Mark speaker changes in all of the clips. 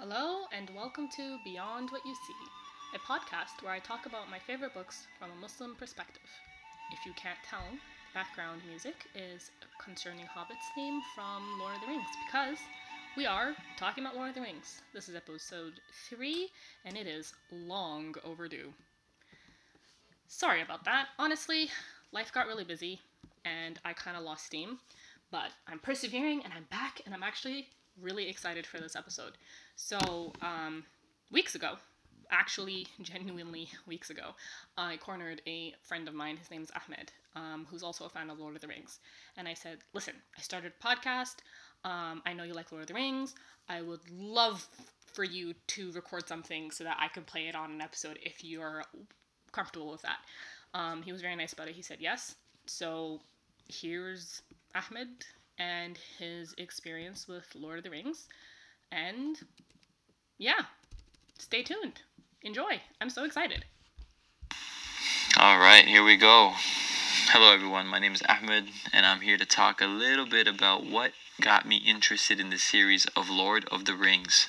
Speaker 1: Hello, and welcome to Beyond What You See, a podcast where I talk about my favorite books from a Muslim perspective. If you can't tell, the background music is concerning Hobbit's theme from Lord of the Rings because we are talking about Lord of the Rings. This is episode 3, and it is long overdue. Sorry about that. Honestly, life got really busy, and I kind of lost steam, but I'm persevering and I'm back, and I'm actually really excited for this episode. So, um, weeks ago, actually, genuinely weeks ago, I cornered a friend of mine. His name's Ahmed, um, who's also a fan of Lord of the Rings. And I said, Listen, I started a podcast. Um, I know you like Lord of the Rings. I would love for you to record something so that I can play it on an episode if you're comfortable with that. Um, he was very nice about it. He said yes. So here's Ahmed and his experience with Lord of the Rings. And yeah, stay tuned. Enjoy. I'm so excited.
Speaker 2: All right, here we go. Hello, everyone. My name is Ahmed, and I'm here to talk a little bit about what got me interested in the series of Lord of the Rings.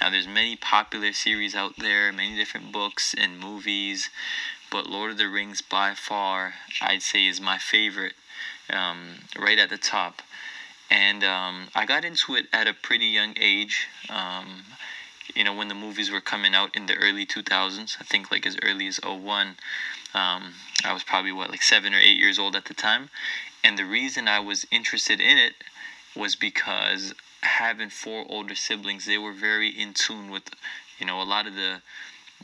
Speaker 2: Now, there's many popular series out there, many different books and movies, but Lord of the Rings, by far, I'd say, is my favorite, um, right at the top and um, I got into it at a pretty young age. Um, you know, when the movies were coming out in the early 2000s, I think like as early as 01. Um, I was probably what like seven or eight years old at the time, and the reason I was interested in it was because having four older siblings, they were very in tune with, you know, a lot of the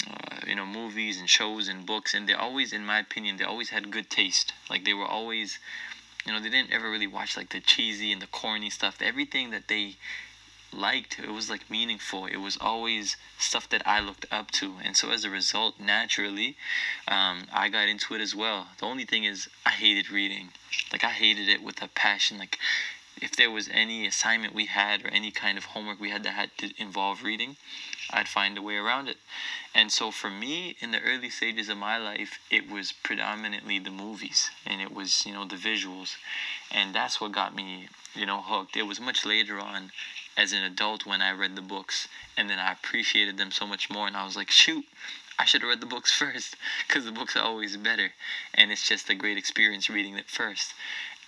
Speaker 2: uh, you know movies and shows and books and they always in my opinion they always had good taste like they were always you know, they didn't ever really watch like the cheesy and the corny stuff. Everything that they liked, it was like meaningful. It was always stuff that I looked up to. And so as a result, naturally, um, I got into it as well. The only thing is, I hated reading. Like, I hated it with a passion. Like, if there was any assignment we had or any kind of homework we had that had to involve reading, I'd find a way around it. And so for me, in the early stages of my life, it was predominantly the movies and it was, you know, the visuals. And that's what got me, you know, hooked. It was much later on as an adult when I read the books and then I appreciated them so much more. And I was like, shoot, I should have read the books first because the books are always better. And it's just a great experience reading it first.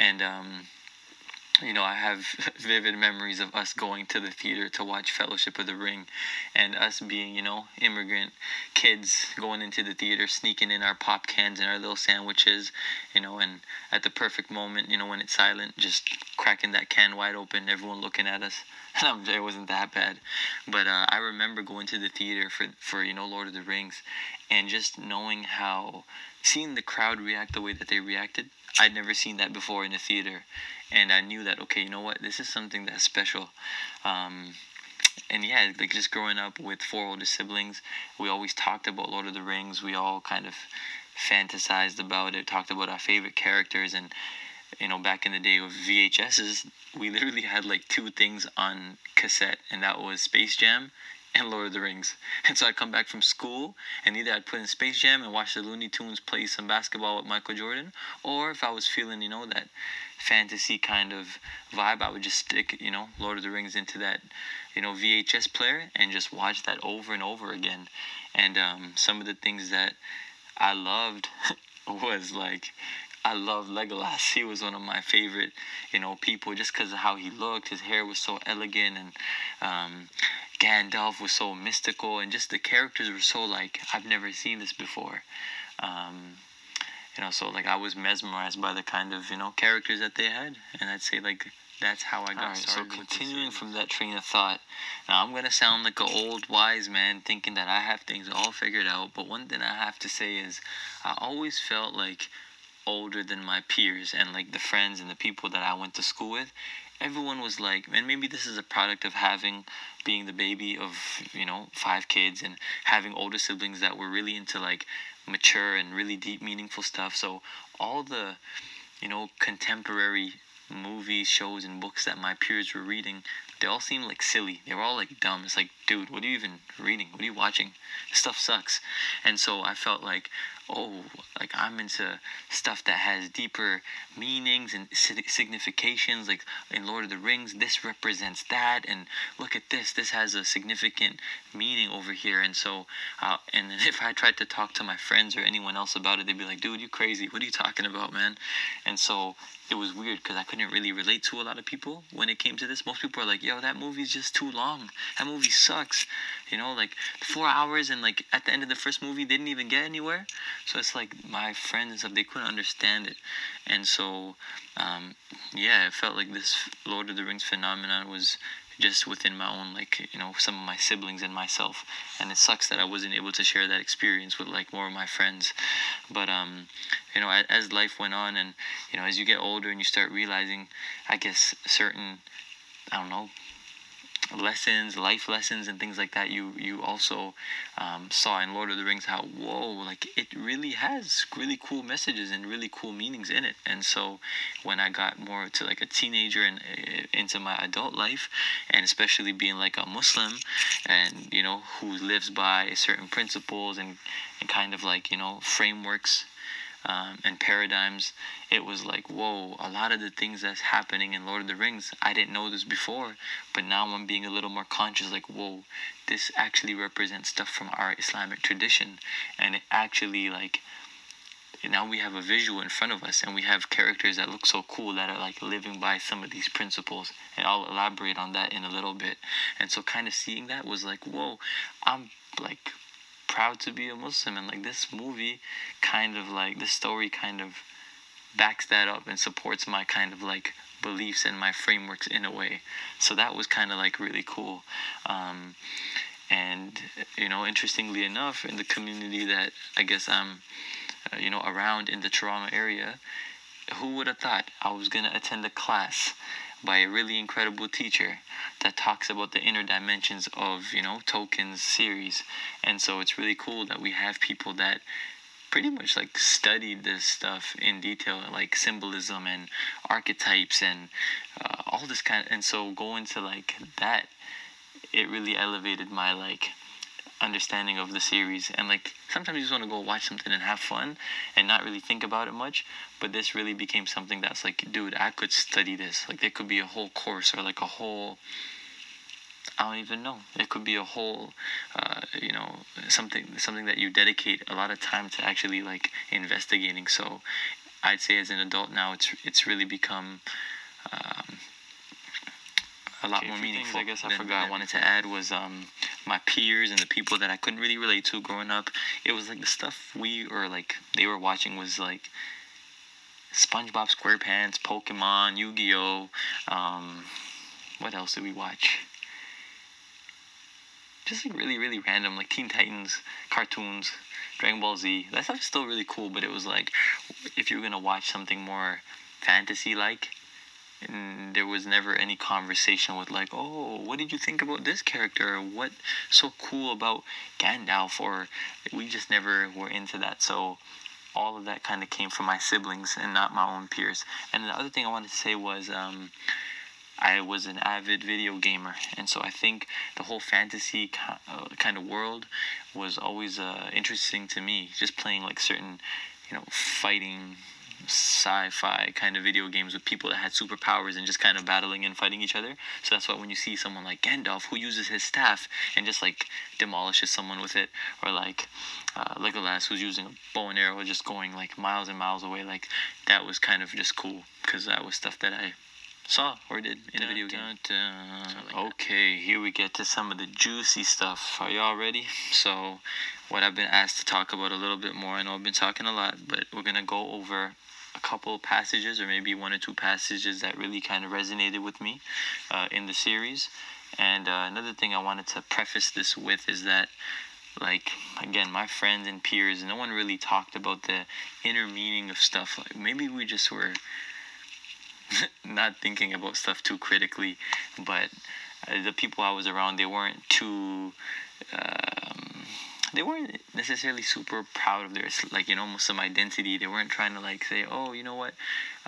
Speaker 2: And, um, you know, I have vivid memories of us going to the theater to watch Fellowship of the Ring and us being, you know, immigrant kids going into the theater, sneaking in our pop cans and our little sandwiches, you know, and at the perfect moment, you know, when it's silent, just cracking that can wide open, everyone looking at us. It wasn't that bad. But uh, I remember going to the theater for, for, you know, Lord of the Rings and just knowing how, seeing the crowd react the way that they reacted, I'd never seen that before in a theater and I knew that okay, you know what, this is something that's special. Um, and yeah, like just growing up with four older siblings, we always talked about Lord of the Rings. We all kind of fantasized about it, talked about our favorite characters, and you know, back in the day with VHSs, we literally had like two things on cassette, and that was Space Jam and Lord of the Rings. And so I'd come back from school and either I'd put in Space Jam and watch the Looney Tunes play some basketball with Michael Jordan, or if I was feeling, you know, that fantasy kind of vibe, I would just stick, you know, Lord of the Rings into that, you know, VHS player and just watch that over and over again. And um, some of the things that I loved was like I love Legolas. He was one of my favorite, you know, people just because of how he looked. His hair was so elegant, and um, Gandalf was so mystical, and just the characters were so like I've never seen this before. Um, you know, so like I was mesmerized by the kind of you know characters that they had, and I'd say like that's how I got right, started. So continuing from that train of thought, now I'm gonna sound like an old wise man thinking that I have things all figured out. But one thing I have to say is, I always felt like older than my peers and like the friends and the people that I went to school with everyone was like, and maybe this is a product of having being the baby of you know five kids and having older siblings that were really into like mature and really deep, meaningful stuff. So all the you know contemporary movies, shows, and books that my peers were reading, they all seemed like silly. They were all like dumb. It's like, dude, what are you even reading? What are you watching? This stuff sucks. And so I felt like, oh, like I'm into stuff that has deeper meanings and significations. Like in Lord of the Rings, this represents that, and look at this. This has a significant meaning over here. And so, uh, and if I tried to talk to my friends or anyone else about it, they'd be like, dude, you crazy. What are you talking about, man? And so it was weird because I couldn't really relate to a lot of people when it came to this. Most people are like, yo, that movie's just too long. That movie sucks. You know, like four hours and like at the end of the first movie didn't even get anywhere. So it's like my friends and stuff, they couldn't understand it. And so, um, yeah, it felt like this Lord of the Rings phenomenon was just within my own like you know some of my siblings and myself and it sucks that i wasn't able to share that experience with like more of my friends but um you know as life went on and you know as you get older and you start realizing i guess certain i don't know lessons, life lessons, and things like that. You you also um, saw in Lord of the Rings how whoa, like it really has really cool messages and really cool meanings in it. And so when I got more to like a teenager and uh, into my adult life, and especially being like a Muslim, and you know who lives by certain principles and and kind of like you know frameworks um, and paradigms, it was like, whoa, a lot of the things that's happening in Lord of the Rings, I didn't know this before, but now I'm being a little more conscious, like, whoa, this actually represents stuff from our Islamic tradition, and it actually, like, now we have a visual in front of us and we have characters that look so cool that are like living by some of these principles. And i'll elaborate on that in a little bit. And so kind of seeing that was like whoa i'm like proud to be a Muslim, and like this movie, kind of like this story, kind of backs that up and supports my kind of like beliefs and my frameworks in a way. So that was kind of like really cool. Um, and you know, interestingly enough, in the community that I guess I'm, uh, you know, around in the Toronto area, who would have thought I was gonna attend a class by a really incredible teacher that talks about the inner dimensions of you know Tolkien's series. And so it's really cool that we have people that pretty much like studied this stuff in detail like symbolism and archetypes and uh, all this kind of, and so going to like that it really elevated my like understanding of the series and like sometimes you just want to go watch something and have fun and not really think about it much but this really became something that's like dude i could study this like there could be a whole course or like a whole I don't even know. It could be a whole, uh, you know, something something that you dedicate a lot of time to actually like investigating. So, I'd say as an adult now, it's it's really become um, a lot okay, more meaningful. I guess I forgot I wanted to add was um my peers and the people that I couldn't really relate to growing up. It was like the stuff we or like they were watching was like SpongeBob SquarePants, Pokemon, Yu-Gi-Oh. Um, what else did we watch? Just like really, really random, like Teen Titans, cartoons, Dragon Ball Z. That stuff is still really cool, but it was like if you were gonna watch something more fantasy like and there was never any conversation with like oh what did you think about this character? What so cool about gandalf? Or we just never were into that. So all of that kind of came from my siblings and not my own peers. And the other thing i wanted to say was um, I was an avid video gamer, and so I think the whole fantasy uh, kind of world was always uh, interesting to me. Just playing like certain, you know, fighting sci-fi kind of video games with people that had superpowers and just kind of battling and fighting each other. So that's why when you see someone like Gandalf who uses his staff and just like demolishes someone with it, or like uh, Legolas who's using a bow and arrow, just going like miles and miles away, like that was kind of just cool because that was stuff that I saw or did in a video game. Like okay, here we get to some of the juicy stuff. Are y'all ready? So, what I've been asked to talk about a little bit more. I know I've been talking a lot, but we're gonna go over a couple passages or maybe one or two passages that really kind of resonated with me uh, in the series. And uh, another thing I wanted to preface this with is that, like, again, my friends and peers, no one really talked about the inner meaning of stuff. Like, maybe we just were not thinking about stuff too critically, but uh, the people I was around, they weren't too. Um, they weren't necessarily super proud of their like you know Muslim identity. They weren't trying to like say, oh, you know what,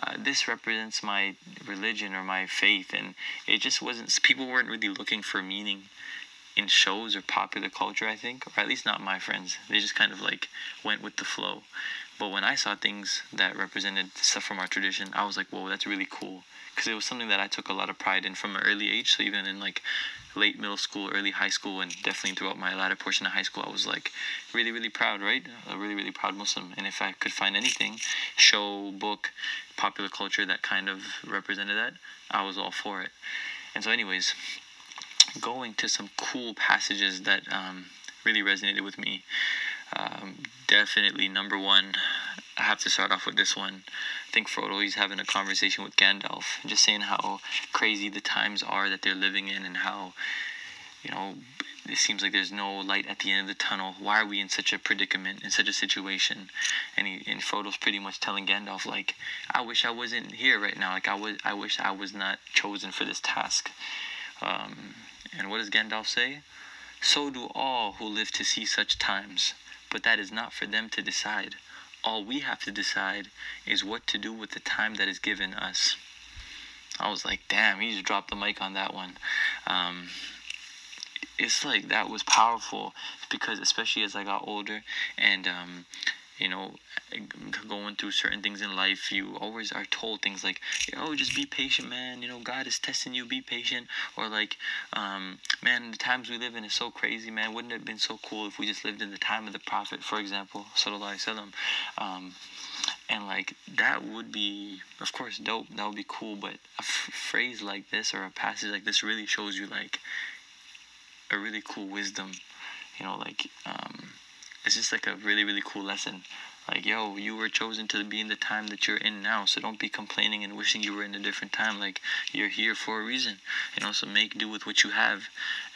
Speaker 2: uh, this represents my religion or my faith, and it just wasn't. People weren't really looking for meaning in shows or popular culture. I think, or at least not my friends. They just kind of like went with the flow. But when I saw things that represented stuff from our tradition, I was like, whoa, that's really cool. Because it was something that I took a lot of pride in from an early age. So even in like late middle school, early high school, and definitely throughout my latter portion of high school, I was like really, really proud, right? A really, really proud Muslim. And if I could find anything, show, book, popular culture that kind of represented that, I was all for it. And so, anyways, going to some cool passages that um, really resonated with me. Um, definitely number one. I have to start off with this one. I think Frodo he's having a conversation with Gandalf, just saying how crazy the times are that they're living in, and how you know it seems like there's no light at the end of the tunnel. Why are we in such a predicament, in such a situation? And he, and Frodo's pretty much telling Gandalf like, I wish I wasn't here right now. Like I was, I wish I was not chosen for this task. Um, and what does Gandalf say? So do all who live to see such times but that is not for them to decide. All we have to decide is what to do with the time that is given us. I was like, damn, he just dropped the mic on that one. Um, it's like that was powerful because, especially as I got older and um, you know, going through certain things in life, you always are told things like, "Oh, just be patient, man. You know, God is testing you. Be patient." Or like, um, "Man, the times we live in is so crazy, man. Wouldn't it have been so cool if we just lived in the time of the Prophet, for example, sallallahu alaihi wasallam?" Um, and like that would be, of course, dope. That would be cool. But a f- phrase like this or a passage like this really shows you like a really cool wisdom. You know, like. Um, it's just like a really really cool lesson. Like yo you were chosen to be in the time that you're in now so don't be complaining and wishing you were in a different time. Like you're here for a reason you know so make do with what you have.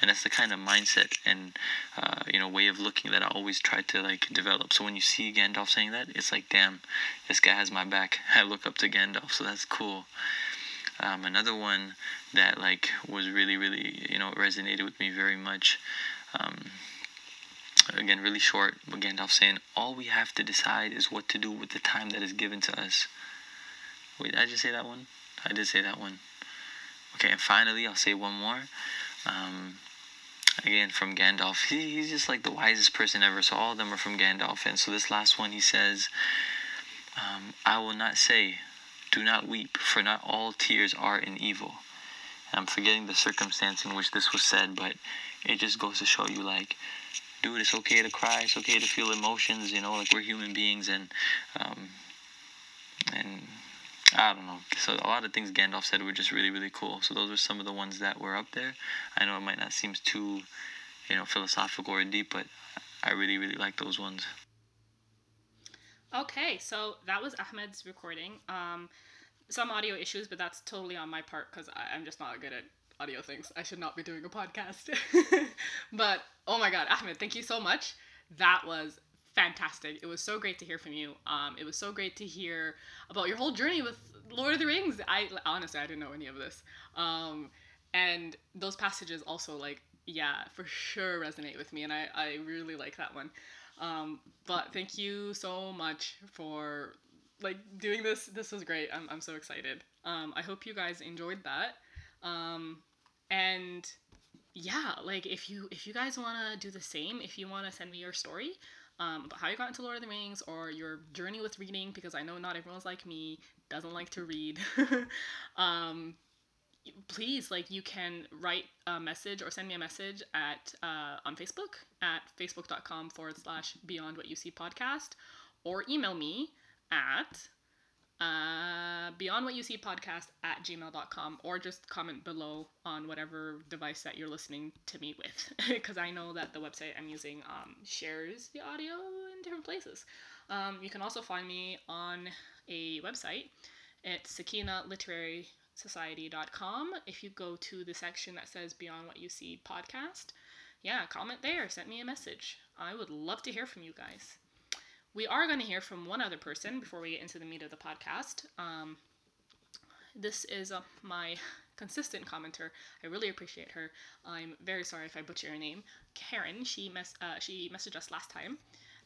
Speaker 2: And that's the kind of mindset and uh, you know way of looking that i always try to like develop. So when you see gandalf saying that it's like damn this guy has my back. I look up to gandalf so that's cool. Um, another one that like was really really you know resonated with me very much um, again, really short, but Gandalf saying, all we have to decide is what to do with the time that is given to us. Wait, did I just say that one? I did say that one. Okay, and finally, I'll say one more. Um, again, from Gandalf. He, he's just like the wisest person ever, so all of them are from Gandalf. And so this last one, he says, um, I will not say, do not weep, for not all tears are in evil. And I'm forgetting the circumstance in which this was said, but it just goes to show you, like, dude, it's okay to cry. It's okay to feel emotions. You know, like we're human beings, and um, and I don't know. So a lot of things Gandalf said were just really, really cool. So those were some of the ones that were up there. I know it might not seem too, you know, philosophical or deep, but I really, really like those ones.
Speaker 1: Okay, so that was Ahmed's recording. Um, some audio issues, but that's totally on my part because I'm just not good at audio things. I should not be doing a podcast. but oh my god, Ahmed, thank you so much. That was fantastic. It was so great to hear from you. Um, it was so great to hear about your whole journey with Lord of the Rings. I honestly I didn't know any of this. Um, and those passages also like yeah for sure resonate with me, and I I really like that one. Um, but thank you so much for like doing this. This was great. I'm I'm so excited. Um, I hope you guys enjoyed that. Um, and yeah like if you if you guys want to do the same if you want to send me your story um, about how you got into lord of the rings or your journey with reading because i know not everyone's like me doesn't like to read. Um, please like you can write a message or send me a message at uh, on facebook at facebook.com forward slash beyond what you see podcast or email me at uh, beyond what you see podcast at gmail.com or just comment below on whatever device that you're listening to me with. Because i know that the website i'm using um, shares the audio in different places. Um, you can also find me on a website. It's sakina literary society.com if you go to the section that says beyond what you see podcast yeah comment there. Send me a message. I would love to hear from you guys we are going to hear from one other person before we get into the meat of the podcast. Um, this is uh, my consistent commenter. I really appreciate her. I'm very sorry if I butcher her name. Karin, she mess uh, she messaged us last time,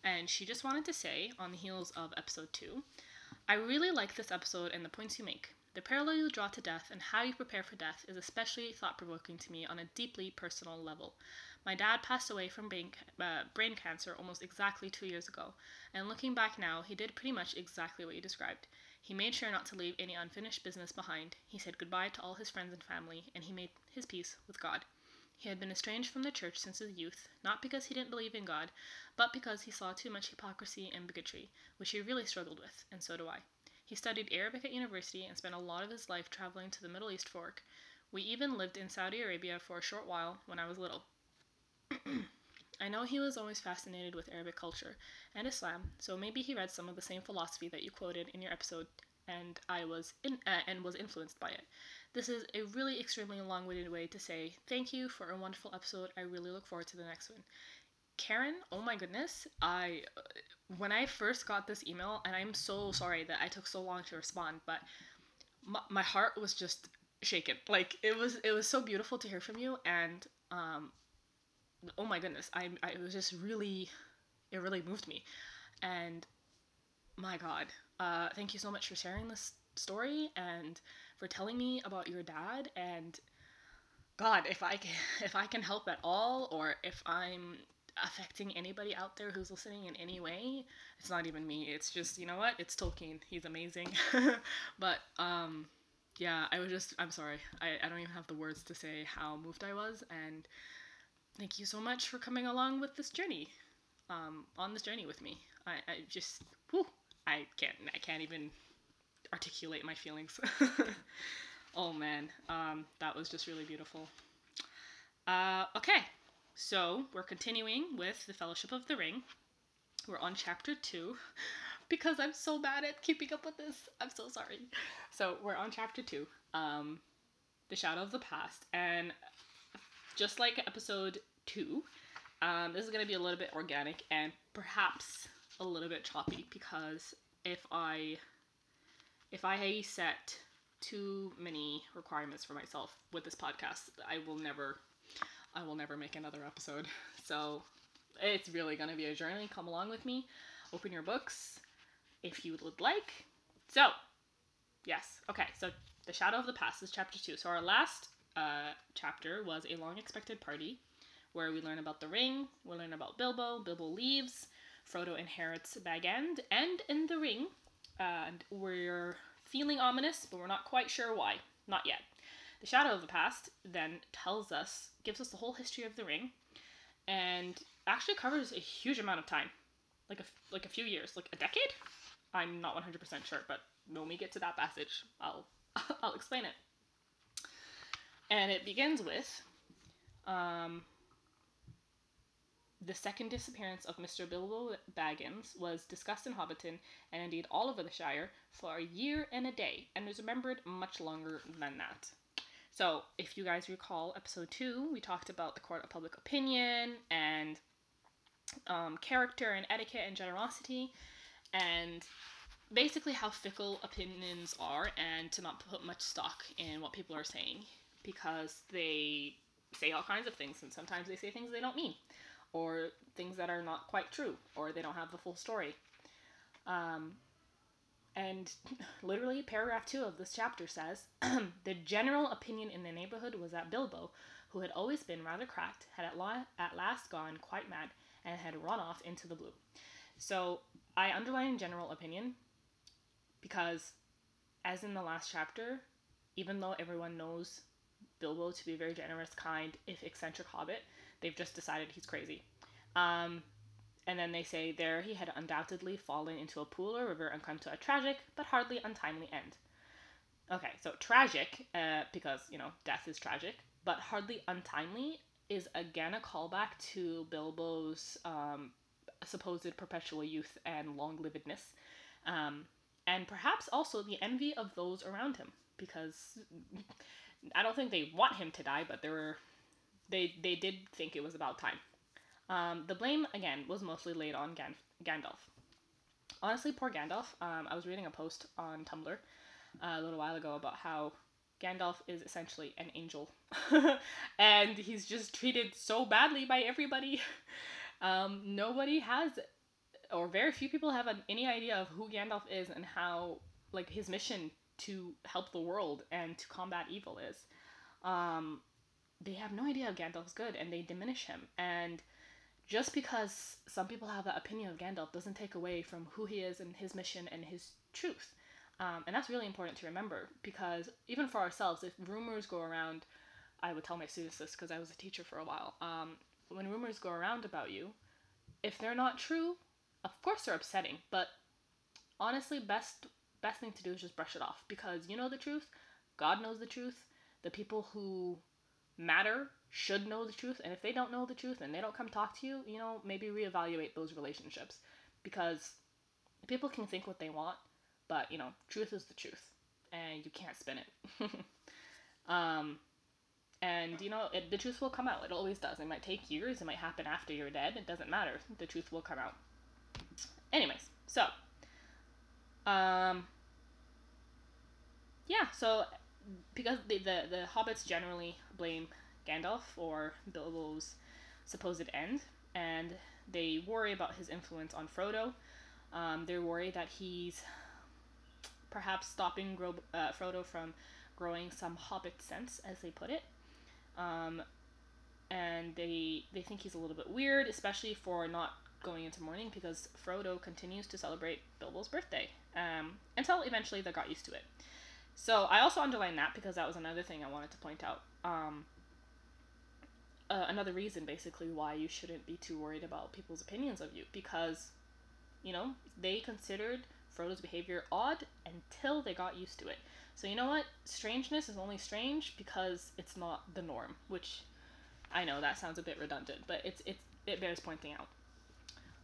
Speaker 1: and she just wanted to say on the heels of episode two, I really like this episode and the points you make. The parallel you draw to death and how you prepare for death is especially thought provoking to me on a deeply personal level. My dad passed away from brain, uh, brain cancer almost exactly two years ago, and looking back now, he did pretty much exactly what you described. He made sure not to leave any unfinished business behind. He said goodbye to all his friends and family, and he made his peace with God. He had been estranged from the church since his youth, not because he didn't believe in God, but because he saw too much hypocrisy and bigotry, which he really struggled with, and so do I. He studied Arabic at university and spent a lot of his life traveling to the Middle East for work. We even lived in Saudi Arabia for a short while when I was little. I know he was always fascinated with Arabic culture and Islam, so maybe he read some of the same philosophy that you quoted in your episode, and I was in, uh, and was influenced by it. This is a really extremely long-winded way to say thank you for a wonderful episode. I really look forward to the next one. Karin, oh my goodness, I when I first got this email, and I'm so sorry that I took so long to respond, but my, my heart was just shaken. Like it was, it was so beautiful to hear from you, and um, oh my goodness, I, I was just really, it really moved me, and my God, uh, thank you so much for sharing this story and for telling me about your dad and God, if I can, if I can help at all, or if I'm affecting anybody out there who's listening in any way. It's not even me. It's just, you know what? It's Tolkien. He's amazing. but um yeah, I was just I'm sorry. I, I don't even have the words to say how moved I was and thank you so much for coming along with this journey. Um on this journey with me. I, I just whew, I can't I can't even articulate my feelings. oh man. Um that was just really beautiful. Uh okay. So we're continuing with the Fellowship of the Ring. We're on chapter two. because I'm so bad at keeping up with this. I'm so sorry. So we're on chapter two, um, The Shadow of the Past. And just like episode two, um, this is going to be a little bit organic and perhaps a little bit choppy because if I if I set too many requirements for myself with this podcast, I will never I will never make another episode. So it's really going to be a journey. Come along with me. Open your books if you would like. So, yes. Okay, so The Shadow of the Past is chapter two. So, our last uh, chapter was A Long Expected Party, where we learn about the ring, we learn about Bilbo, Bilbo leaves, Frodo inherits Bag End, and in the ring, uh, and we're feeling ominous, but we're not quite sure why. Not yet. The Shadow of the Past then tells us, gives us the whole history of the ring, and actually covers a huge amount of time, like a like a few years, like a decade. I'm not 100% sure, but when we get to that passage, I'll I'll explain it. And it begins with um, the second disappearance of Mr. Bilbo Baggins was discussed in Hobbiton and indeed all over the Shire for a year and a day, and was remembered much longer than that. So, if you guys recall episode two, we talked about the court of public opinion and um, character and etiquette and generosity, and basically how fickle opinions are, and to not put much stock in what people are saying because they say all kinds of things, and sometimes they say things they don't mean, or things that are not quite true, or they don't have the full story. Um, and literally, paragraph two of this chapter says the general opinion in the neighborhood was that Bilbo, who had always been rather cracked, had at, la- at last gone quite mad and had run off into the blue. So I underline general opinion because, as in the last chapter, even though everyone knows Bilbo to be a very generous, kind, if eccentric hobbit, they've just decided he's crazy. Um, and then they say there he had undoubtedly fallen into a pool or river and come to a tragic but hardly untimely end. Okay, so tragic, uh, because, you know, death is tragic, but hardly untimely is again a callback to Bilbo's um, supposed perpetual youth and long livedness. Um, and perhaps also the envy of those around him, because I don't think they want him to die, but they were, they, they did think it was about time. Um, the blame, again, was mostly laid on Gan- Gandalf. Honestly, poor Gandalf. Um, I was reading a post on Tumblr uh, a little while ago about how Gandalf is essentially an angel, and he's just treated so badly by everybody. Um, nobody has, or very few people have an, any idea of who Gandalf is and how, like, his mission to help the world and to combat evil is. Um, they have no idea Gandalf's good, and they diminish him. And just because some people have that opinion of Gandalf doesn't take away from who he is and his mission and his truth. Um, and that's really important to remember because even for ourselves, if rumors go around, I would tell my students this because I was a teacher for a while. Um, when rumors go around about you, if they're not true, of course they're upsetting. But honestly, best best thing to do is just brush it off because you know the truth. God knows the truth. The people who matter should know the truth, and if they don't know the truth and they don't come talk to you, you know, maybe reevaluate those relationships because people can think what they want, but you know, truth is the truth, and you can't spin it. um, and you know, it, the truth will come out. It always does. It might take years. It might happen after you're dead. It doesn't matter. The truth will come out. Anyways, so, um, yeah. So because the, the the hobbits generally blame Gandalf for Bilbo's supposed end, and they worry about his influence on Frodo. Um, they're worried that he's perhaps stopping Gro- uh, Frodo from growing some hobbit sense, as they put it. Um, and they they think he's a little bit weird, especially for not going into mourning because Frodo continues to celebrate Bilbo's birthday um, until eventually they got used to it. So I also underlined that because that was another thing I wanted to point out. Um, uh, another reason, basically, why you shouldn't be too worried about people's opinions of you because, you know, they considered Frodo's behavior odd until they got used to it. So you know what? Strangeness is only strange because it's not the norm, which I know that sounds a bit redundant, but it's it's it bears pointing out.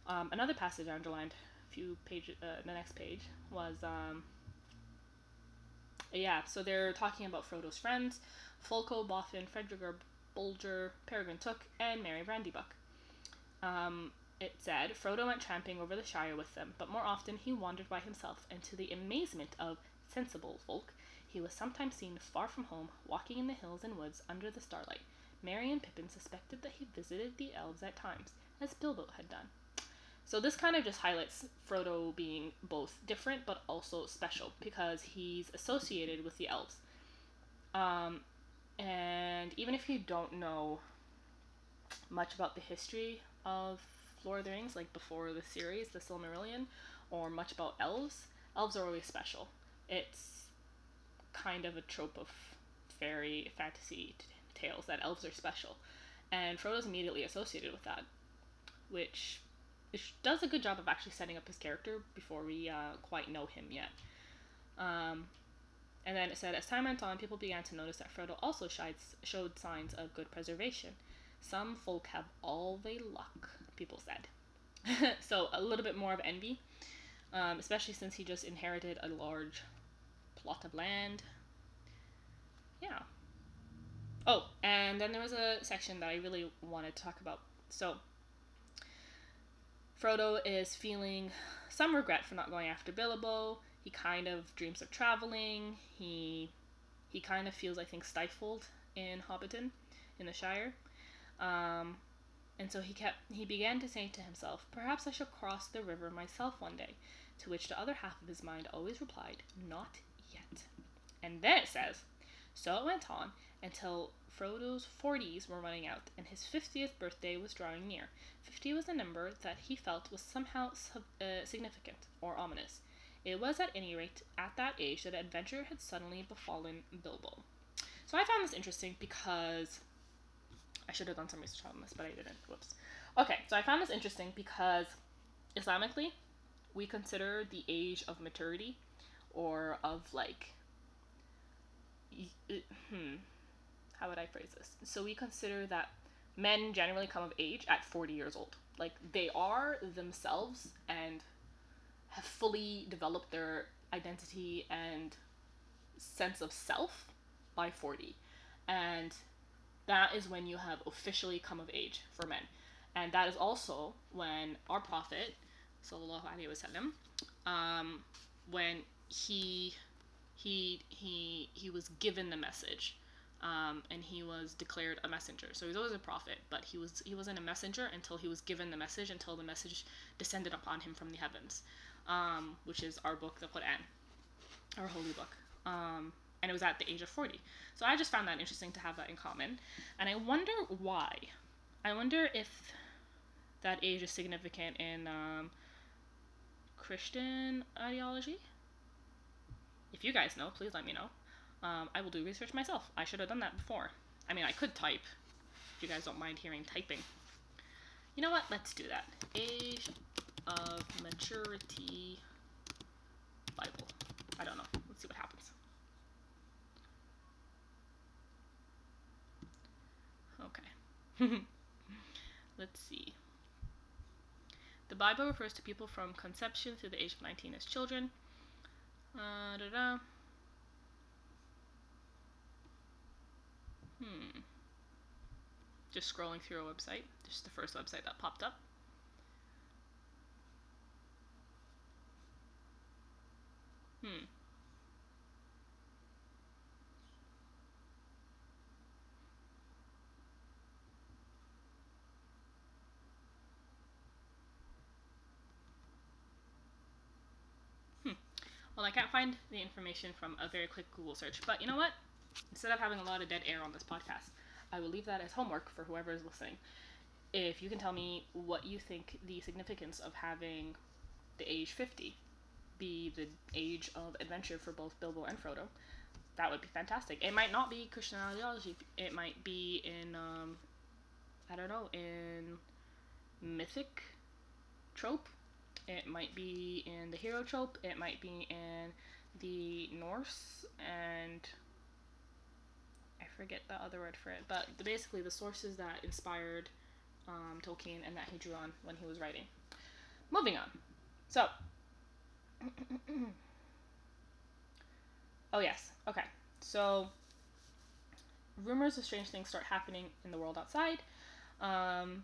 Speaker 1: Um, another passage I underlined a few pages, uh, the next page was um, yeah, so they're talking about Frodo's friends, Folco, Boffin, Fredegar, Bolger, Peregrine Took, and Merry Brandybuck. Um, it said, Frodo went tramping over the Shire with them, but more often he wandered by himself, and to the amazement of sensible folk, he was sometimes seen far from home, walking in the hills and woods under the starlight. Merry and Pippin suspected that he visited the elves at times, as Bilbo had done. So this kind of just highlights Frodo being both different but also special because he's associated with the elves. Um, and even if you don't know much about the history of Lord of the Rings, like before the series, the Silmarillion, or much about elves, elves are always special. It's kind of a trope of fairy fantasy t- tales that elves are special. And Frodo's immediately associated with that, which does a good job of actually setting up his character before we uh, quite know him yet. Um, and then it said, as time went on, people began to notice that Frodo also shides, showed signs of good preservation. Some folk have all they luck, people said. so a little bit more of envy, um, especially since he just inherited a large plot of land. Yeah. Oh, and then there was a section that I really wanted to talk about. So Frodo is feeling some regret for not going after Bilbo. He kind of dreams of traveling. He he kind of feels, I think, stifled in Hobbiton, in the Shire. Um, and so he kept he began to say to himself, Perhaps I shall cross the river myself one day. To which the other half of his mind always replied, Not yet. And then it says, So it went on until Frodo's 40s were running out, and his 50th birthday was drawing near. 50 was a number that he felt was somehow sub- uh, significant or ominous. It was, at any rate, at that age that adventure had suddenly befallen Bilbo. So I found this interesting because I should have done some research on this, but I didn't. Whoops. Okay, so I found this interesting because Islamically, we consider the age of maturity or of like. Hmm how would I phrase this? So we consider that men generally come of age at 40 years old. Like they are themselves and have fully developed their identity and sense of self by 40. And that is when you have officially come of age for men. And that is also when our Prophet, sallallahu alaihi wasallam, um, when he he he he was given the message um, and he was declared a messenger. So he was always a prophet but he was he wasn't a messenger until he was given the message until the message descended upon him from the heavens um, which is our book the quran our holy book um, and it was at the age of 40 so i just found that interesting to have that in common. And i wonder why. I wonder if that age is significant in um, christian ideology. If you guys know, please let me know. Um, I will do research myself. I should have done that before. I mean, I could type, if you guys don't mind hearing typing. You know what? Let's do that. Age of Maturity Bible. I don't know. Let's see what happens. Okay. Let's see. The Bible refers to people from conception through the age of 19 as children. Uh, da Hmm. Just scrolling through a website. This is the first website that popped up. Hmm. Well, I can't find the information from a very quick Google search, but you know what? Instead of having a lot of dead air on this podcast, I will leave that as homework for whoever is listening. If you can tell me what you think the significance of having the age 50 be the age of adventure for both Bilbo and Frodo, that would be fantastic. It might not be Christian ideology, it might be in, um, I don't know, in mythic trope it might be in the hero trope, it might be in the Norse, and forget the other word for it, but the, basically the sources that inspired um, Tolkien and that he drew on when he was writing. Moving on. So, oh, yes, okay. So, rumors of strange things start happening in the world outside. Um,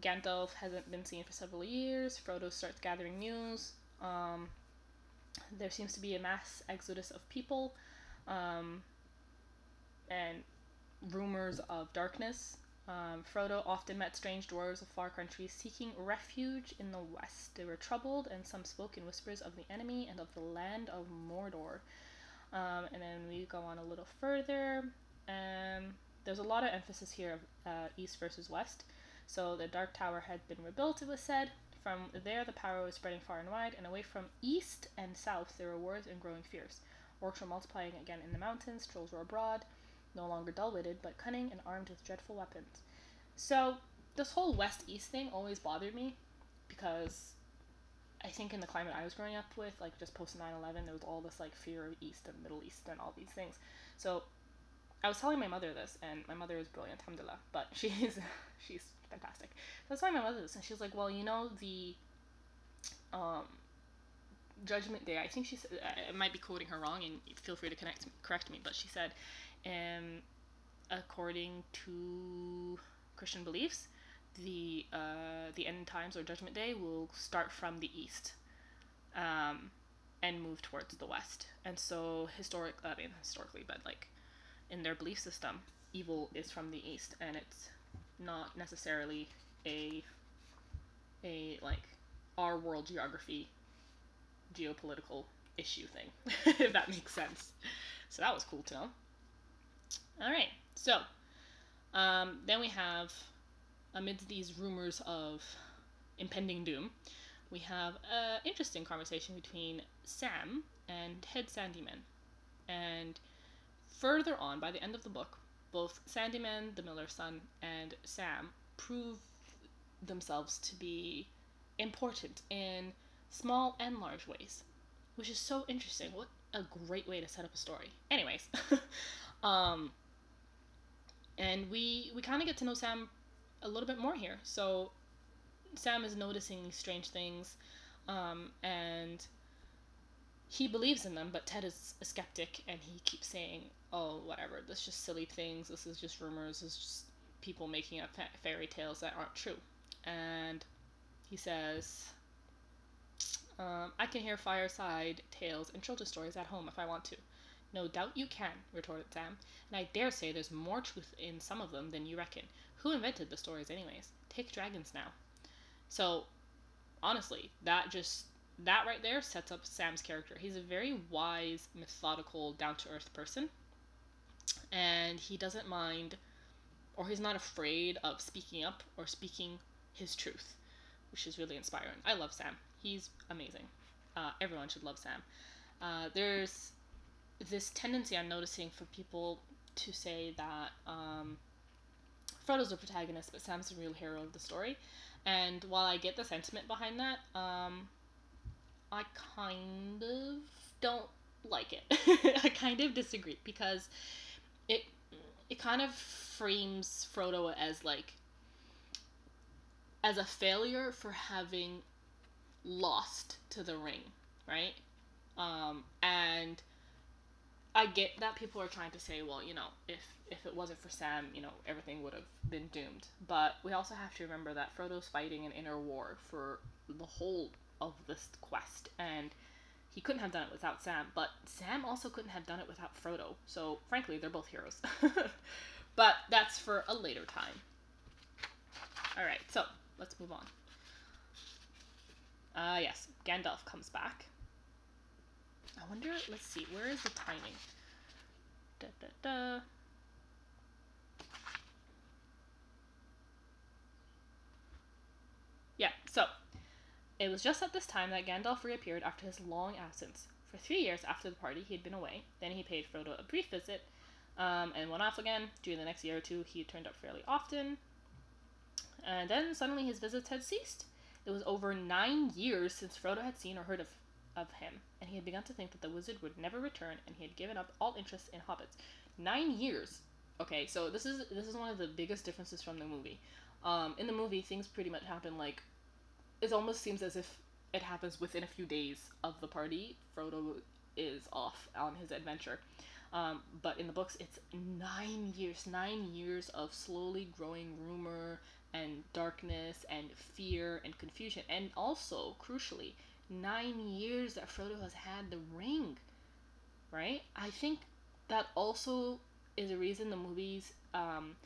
Speaker 1: Gandalf hasn't been seen for several years. Frodo starts gathering news. Um, there seems to be a mass exodus of people, um, and rumors of darkness. Um, Frodo often met strange dwarves of far countries seeking refuge in the west. They were troubled, and some spoke in whispers of the enemy and of the land of Mordor. Um, and then we go on a little further. Um, there's a lot of emphasis here of uh, east versus west. So the Dark Tower had been rebuilt, it was said. From there, the power was spreading far and wide, and away from east and south, there were wars and growing fears. Orcs were multiplying again in the mountains, trolls were abroad, no longer dull witted, but cunning and armed with dreadful weapons. So, this whole west east thing always bothered me because I think in the climate I was growing up with, like just post 9 11, there was all this like fear of East and Middle East and all these things. So, I was telling my mother this, and my mother is brilliant, alhamdulillah, but she's she's fantastic. So that's why my mother was, and she was like, well, you know the um, Judgment Day. I think she said I might be quoting her wrong, and feel free to connect correct me. But she said, um, according to Christian beliefs, the uh, the end times or Judgment Day will start from the east. Um, and move towards the west. And so historic I mean historically, but like in their belief system, evil is from the east and it's not necessarily a a like our world geography geopolitical issue thing if that makes sense so that was cool to know all right so um, then we have amidst these rumors of impending doom we have an interesting conversation between sam and Ted Sandyman and further on by the end of the book both Sandyman, the miller's son, and Sam prove themselves to be important in small and large ways, which is so interesting. What a great way to set up a story. Anyways, um, and we we kind of get to know Sam a little bit more here. So Sam is noticing these strange things, um, and he believes in them, but Ted is a skeptic and he keeps saying, "Oh, whatever. This is just silly things. This is just rumors. This is just people making up fa- fairy tales that aren't true." And he says, um, "I can hear fireside tales and children's stories at home if I want to. No doubt you can, retorted Sam, and I dare say there's more truth in some of them than you reckon. Who invented the stories, anyways? Take dragons now. So, honestly, that just that right there sets up Sam's character. He's a very wise, methodical, down to earth person. And he doesn't mind or he's not afraid of speaking up or speaking his truth, which is really inspiring. I love Sam. He's amazing. Uh, everyone should love Sam. Uh, there's this tendency I'm noticing for people to say that um, Frodo's the protagonist, but Sam's the real hero of the story. And while I get the sentiment behind that, um, I kind of don't like it. I kind of disagree because it it kind of frames Frodo as like as a failure for having lost to the ring, right? Um, and I get that people are trying to say, well, you know, if if it wasn't for Sam, you know, everything would have been doomed. But we also have to remember that Frodo's fighting an inner war for the whole of this quest, and he couldn't have done it without Sam. But Sam also couldn't have done it without Frodo. So frankly, they're both heroes. but that's for a later time. All right, so let's move on. Ah, uh, yes, Gandalf comes back. I wonder, let's see, where is the timing? Da, da, da. Yeah, so it was just at this time that Gandalf reappeared after his long absence. For three years after the party, he had been away. Then he paid Frodo a brief visit um, and went off again. During the next year or two, he turned up fairly often. And then suddenly his visits had ceased. It was over nine years since Frodo had seen or heard of of him, and he had begun to think that the wizard would never return, and he had given up all interest in hobbits. Nine years. Okay, so this is this is one of the biggest differences from the movie. Um, in the movie, things pretty much happen like it almost seems as if it happens within a few days of the party. Frodo is off on his adventure. Um, but in the books, it's nine years, nine years of slowly growing rumor and darkness and fear and confusion. And also, crucially, nine years that Frodo has had the ring, right? I think that also is a reason the movies um,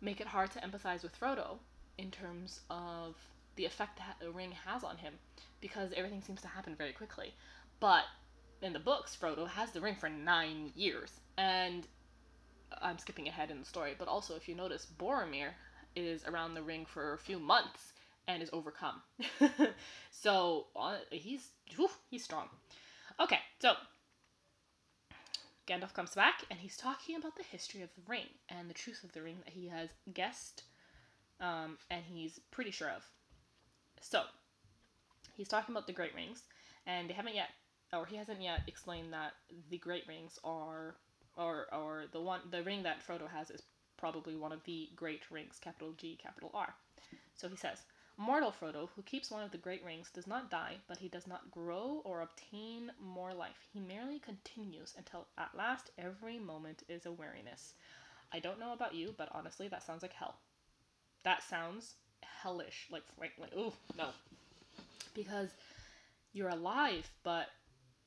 Speaker 1: make it hard to empathize with Frodo in terms of the effect that the ring has on him because everything seems to happen very quickly. But in the books, Frodo has the ring for nine years. And I'm skipping ahead in the story, but also if you notice, Boromir is around the ring for a few months and is overcome. so uh, he's whew, he's strong. Okay, so Gandalf comes back and he's talking about the history of the ring and the truth of the ring that he has guessed um, and he's pretty sure of. So he's talking about the Great Rings, and they haven't yet, or he hasn't yet explained that the Great Rings are, or or the one the ring that Frodo has is probably one of the Great Rings, capital G, capital R. So he says, Mortal Frodo, who keeps one of the great rings, does not die, but he does not grow or obtain more life. He merely continues until at last every moment is a weariness. I don't know about you, but honestly, that sounds like hell. That sounds hellish. Like, frankly, oh, no. Because you're alive, but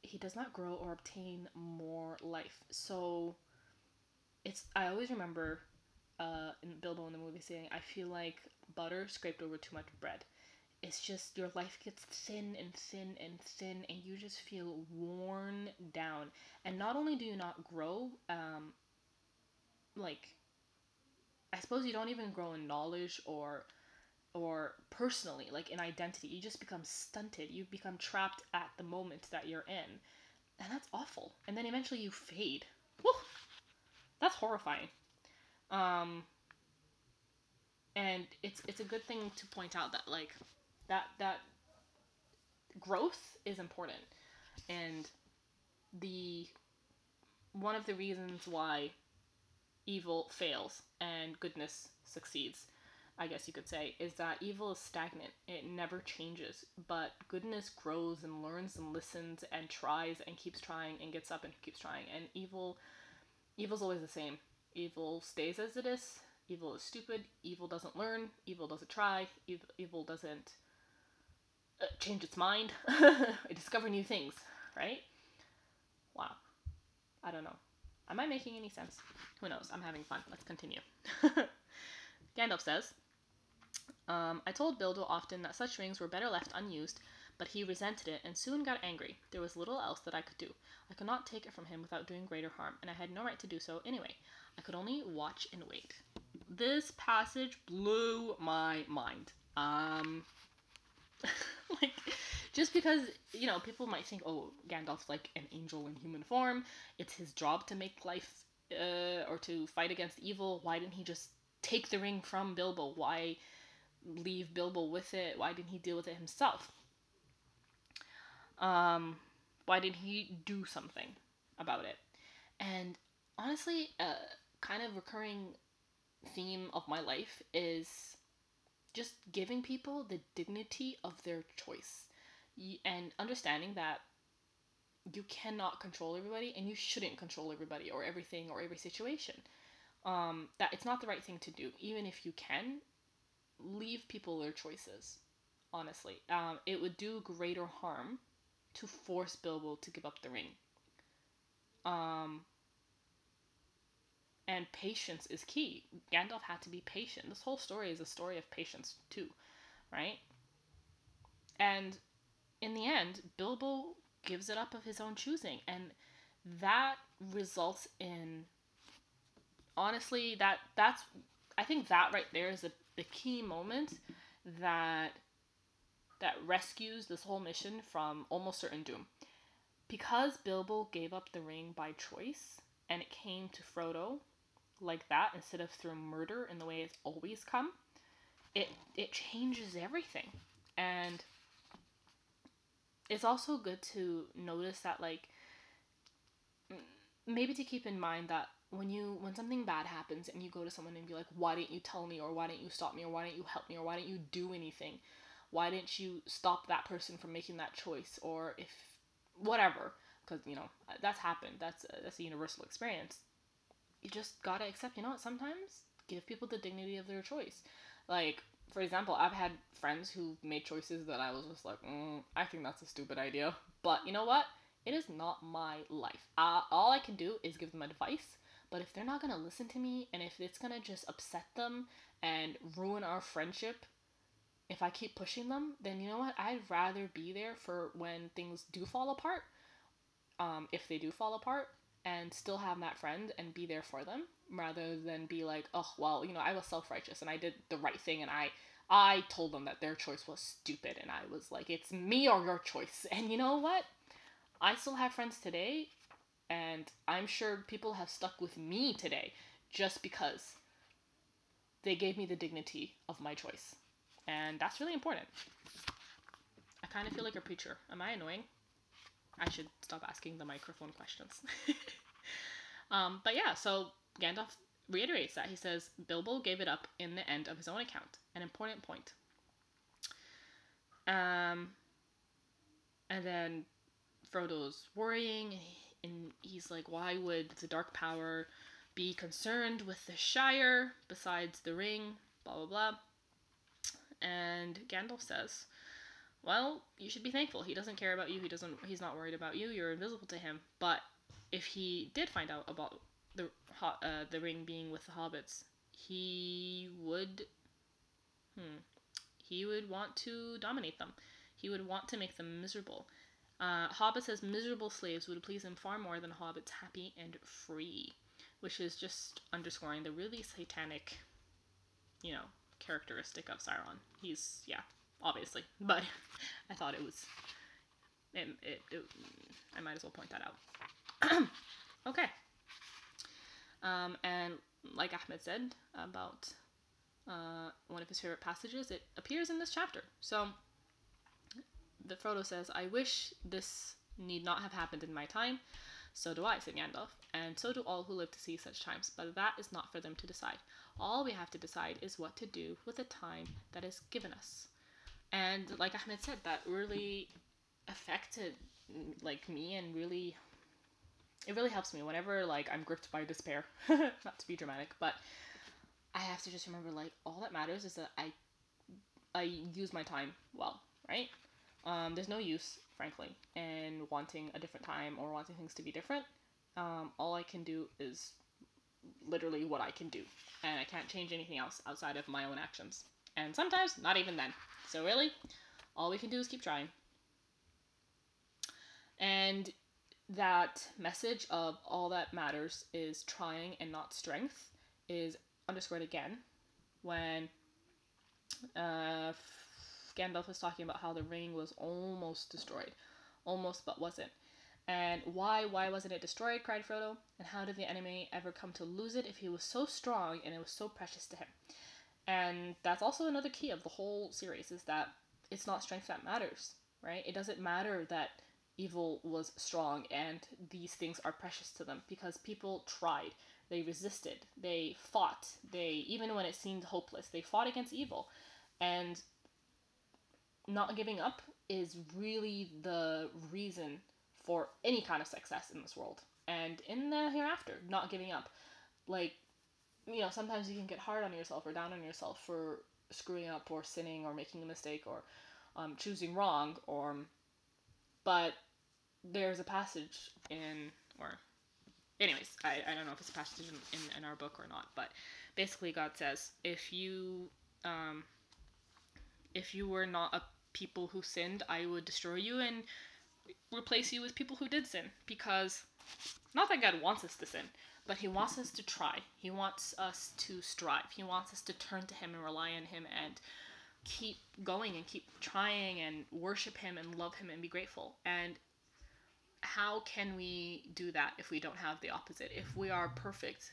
Speaker 1: he does not grow or obtain more life. So, it's, I always remember uh, in Bilbo in the movie saying, I feel like butter scraped over too much bread. It's just your life gets thin and thin and thin, and you just feel worn down. And not only do you not grow, um, like, I suppose you don't even grow in knowledge or or personally, like in identity, you just become stunted. You become trapped at the moment that you're in. And that's awful. And then eventually you fade. That's horrifying. Um, and it's it's a good thing to point out that like that that growth is important. And the one of the reasons why evil fails and goodness succeeds i guess you could say is that evil is stagnant. It never changes. But goodness grows and learns and listens and tries and keeps trying and gets up and keeps trying. And evil evil's always the same. Evil stays as it is evil is stupid, evil doesn't learn, evil doesn't try, evil, evil doesn't uh, change its mind, I discover new things, right? Wow. I don't know. Am I making any sense? Who knows? I'm having fun. Let's continue. Gandalf says, um, I told Bilbo often that such rings were better left unused, but he resented it and soon got angry. There was little else that I could do. I could not take it from him without doing greater harm, and I had no right to do so anyway. I could only watch and wait. This passage blew my mind. Um, like, just because, you know, people might think, oh, Gandalf's like an angel in human form, it's his job to make life uh, or to fight against evil. Why didn't he just take the ring from Bilbo? Why leave Bilbo with it? Why didn't he deal with it himself? Um, why didn't he do something about it? And honestly, a kind of recurring theme of my life is just giving people the dignity of their choice and understanding that you cannot control everybody and you shouldn't control everybody or everything or every situation. Um, that it's not the right thing to do. Even if you can, leave people their choices. Honestly, um, it would do greater harm to force Bilbo to give up the ring. Um, and patience is key. Gandalf had to be patient. This whole story is a story of patience too, right? And in the end, Bilbo gives it up of his own choosing, and that results in honestly that that's I think that right there is a, the key moment that that rescues this whole mission from almost certain doom. Because Bilbo gave up the ring by choice and it came to Frodo like that instead of through murder in the way it's always come, it it changes everything. And it's also good to notice that like maybe to keep in mind that when you when something bad happens and you go to someone and be like why didn't you tell me or why didn't you stop me or why didn't you help me or why didn't you do anything? Why didn't you stop that person from making that choice? Or if whatever because you know that's happened. That's a, that's a universal experience you just gotta accept you know what sometimes give people the dignity of their choice. Like for example i've had friends who made choices that i was just like mm, i think that's a stupid idea. But you know what? It is not my life. Uh, all i can do is give them advice. But if they're not gonna listen to me and if it's gonna just upset them and ruin our friendship if I keep pushing them, then you know what? I'd rather be there for when things do fall apart, um, if they do fall apart, and still have that friend and be there for them, rather than be like, oh well, you know, I was self righteous and I did the right thing and I I told them that their choice was stupid and I was like, it's me or your choice. And you know what? I still have friends today, and I'm sure people have stuck with me today just because they gave me the dignity of my choice. And that's really important. I kind of feel like a preacher. Am I annoying? I should stop asking the microphone questions. um, but yeah, so Gandalf reiterates that. He says Bilbo gave it up in the end of his own account. An important point. Um, and then Frodo's worrying, and he's like, why would the Dark Power be concerned with the Shire besides the ring? Blah, blah, blah. And Gandalf says, "Well, you should be thankful. He doesn't care about you. He doesn't. He's not worried about you. You're invisible to him. But if he did find out about the uh, the ring being with the hobbits, he would, hmm, he would want to dominate them. He would want to make them miserable. Uh, hobbits as miserable slaves would please him far more than hobbits happy and free, which is just underscoring the really satanic, you know, characteristic of Sauron. He's yeah, obviously, but I thought it was. It, it, it I might as well point that out. okay. Um, and like Ahmed said about uh, one of his favorite passages, it appears in this chapter. So the Frodo says, "I wish this need not have happened in my time." So do I, said Gandalf, and so do all who live to see such times, but that is not for them to decide. All we have to decide is what to do with the time that is given us. And like Ahmed said, that really affected like me and really it really helps me whenever like I'm gripped by despair. not to be dramatic, but I have to just remember like all that matters is that I I use my time well, right? Um, there's no use, frankly, in wanting a different time or wanting things to be different. Um, all I can do is literally what I can do, and I can't change anything else outside of my own actions. And sometimes not even then. So really, all we can do is keep trying. And that message of all that matters is trying and not strength is underscored again when uh, Gandalf was talking about how the ring was almost destroyed, almost but wasn't. And why, why wasn't it destroyed? cried Frodo. And how did the enemy ever come to lose it if he was so strong and it was so precious to him? And that's also another key of the whole series is that it's not strength that matters, right? It doesn't matter that evil was strong and these things are precious to them because people tried they resisted they fought they even when it seemed hopeless they fought against evil. And not giving up is really the reason for any kind of success in this world. And in the hereafter not giving up. Like you know sometimes you can get hard on yourself or down on yourself for screwing up or sinning or making a mistake or um, choosing wrong or but there's a passage in or anyways I, I don't know if it's a passage in, in, in our book or not but basically god says if you um, if you were not a people who sinned i would destroy you and replace you with people who did sin because not that god wants us to sin but he wants us to try he wants us to strive he wants us to turn to him and rely on him and keep going and keep trying and worship him and love him and be grateful and how can we do that if we don't have the opposite? If we are perfect,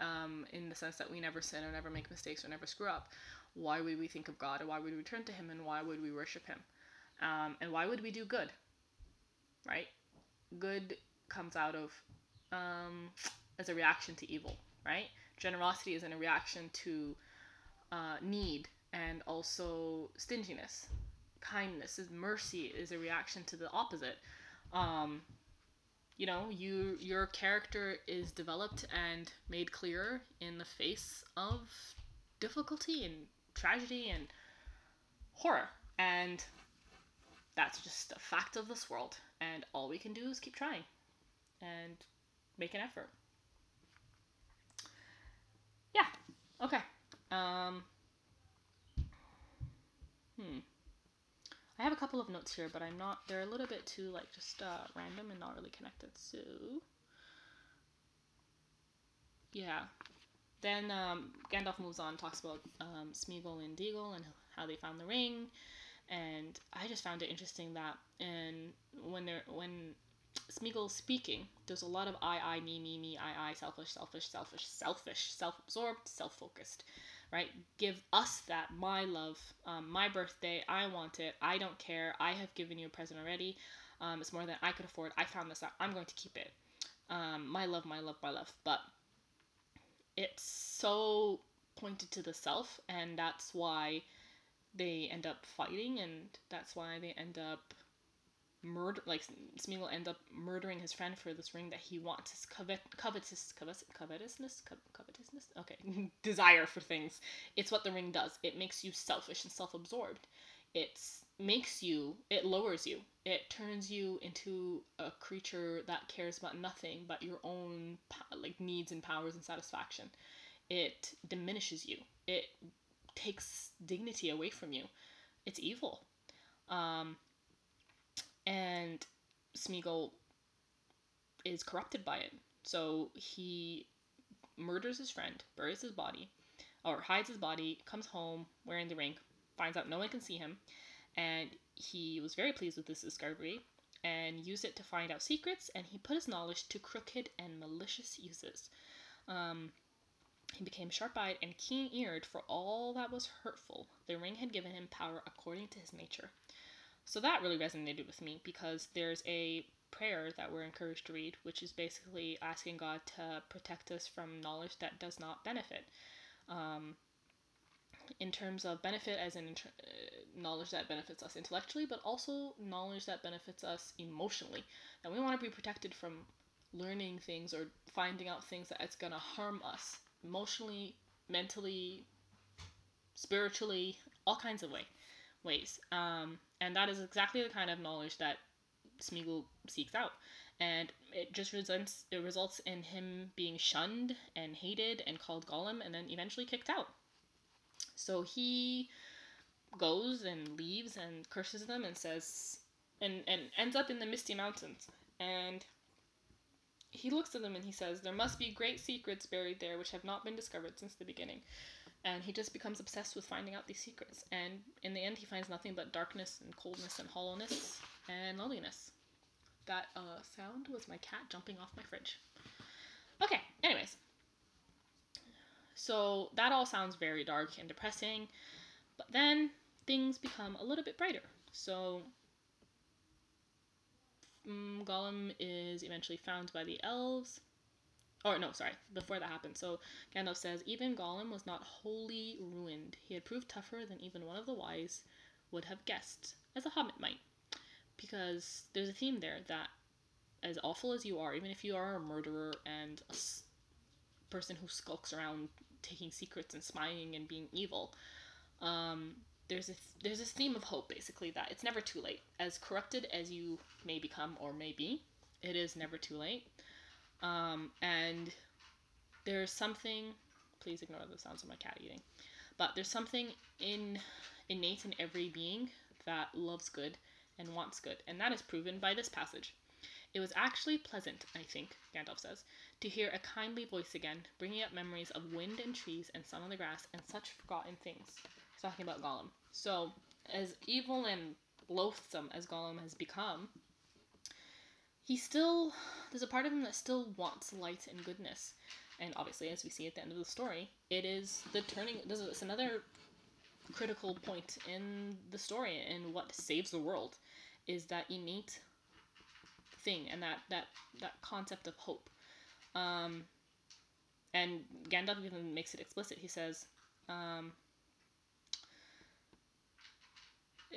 Speaker 1: um, in the sense that we never sin or never make mistakes or never screw up, why would we think of God and why would we turn to Him and why would we worship Him? Um, and why would we do good? Right? Good comes out of um, as a reaction to evil, right? Generosity is in a reaction to uh, need and also stinginess. Kindness is mercy is a reaction to the opposite um, you know, you your character is developed and made clearer in the face of difficulty and tragedy and horror. And that's just a fact of this world. And all we can do is keep trying and make an effort. Yeah. Okay. Um, hmm. I have a couple of notes here, but I'm not, they're a little bit too like just uh, random and not really connected. So, yeah. Then um, Gandalf moves on, talks about um, Smeagol and Deagol and how they found the ring. And I just found it interesting that and when they're when Smeagol's speaking, there's a lot of I, I, me, me, me, I, I, selfish, selfish, selfish, selfish, self-absorbed, self-focused right? Give us that, my love, um, my birthday, I want it, I don't care, I have given you a present already, um, it's more than I could afford, I found this out, I'm going to keep it. Um, my love, my love, my love. But it's so pointed to the self, and that's why they end up fighting, and that's why they end up murder like Smeagol end up murdering his friend for this ring that he wants. His covet covetous covet, covetousness co- covetousness? Okay. Desire for things. It's what the ring does. It makes you selfish and self-absorbed. It makes you it lowers you. It turns you into a creature that cares about nothing but your own like needs and powers and satisfaction. It diminishes you. It takes dignity away from you. It's evil. Um and Smeagol is corrupted by it. So he murders his friend, buries his body, or hides his body, comes home wearing the ring, finds out no one can see him, and he was very pleased with this discovery and used it to find out secrets, and he put his knowledge to crooked and malicious uses. Um, he became sharp eyed and keen eared for all that was hurtful. The ring had given him power according to his nature. So that really resonated with me because there's a prayer that we're encouraged to read, which is basically asking God to protect us from knowledge that does not benefit. Um, in terms of benefit, as in inter- uh, knowledge that benefits us intellectually, but also knowledge that benefits us emotionally. And we want to be protected from learning things or finding out things that it's going to harm us emotionally, mentally, spiritually, all kinds of way, ways. Um, and that is exactly the kind of knowledge that Smeagol seeks out. and it just results it results in him being shunned and hated and called Gollum, and then eventually kicked out. So he goes and leaves and curses them and says and and ends up in the Misty Mountains and he looks at them and he says there must be great secrets buried there which have not been discovered since the beginning and he just becomes obsessed with finding out these secrets and in the end he finds nothing but darkness and coldness and hollowness and loneliness that uh, sound was my cat jumping off my fridge okay anyways so that all sounds very dark and depressing but then things become a little bit brighter. So um, Gollum is eventually found by the elves. Or no, sorry, before that happened. So Gandalf says, even Gollum was not wholly ruined. He had proved tougher than even one of the wise would have guessed, as a hobbit might. Because there's a theme there that, as awful as you are, even if you are a murderer and a s- person who skulks around taking secrets and spying and being evil, um, there's a there's this theme of hope basically that it's never too late. As corrupted as you may become or may be, it is never too late. Um, and there's something. Please ignore the sounds of my cat eating. But there's something in innate in every being that loves good and wants good, and that is proven by this passage. It was actually pleasant, I think, Gandalf says, to hear a kindly voice again, bringing up memories of wind and trees and sun on the grass and such forgotten things. He's talking about Gollum. So, as evil and loathsome as Gollum has become, he still there's a part of him that still wants light and goodness. And obviously, as we see at the end of the story, it is the turning. Is another critical point in the story and what saves the world is that innate thing and that that that concept of hope. Um, and Gandalf even makes it explicit. He says, um, uh,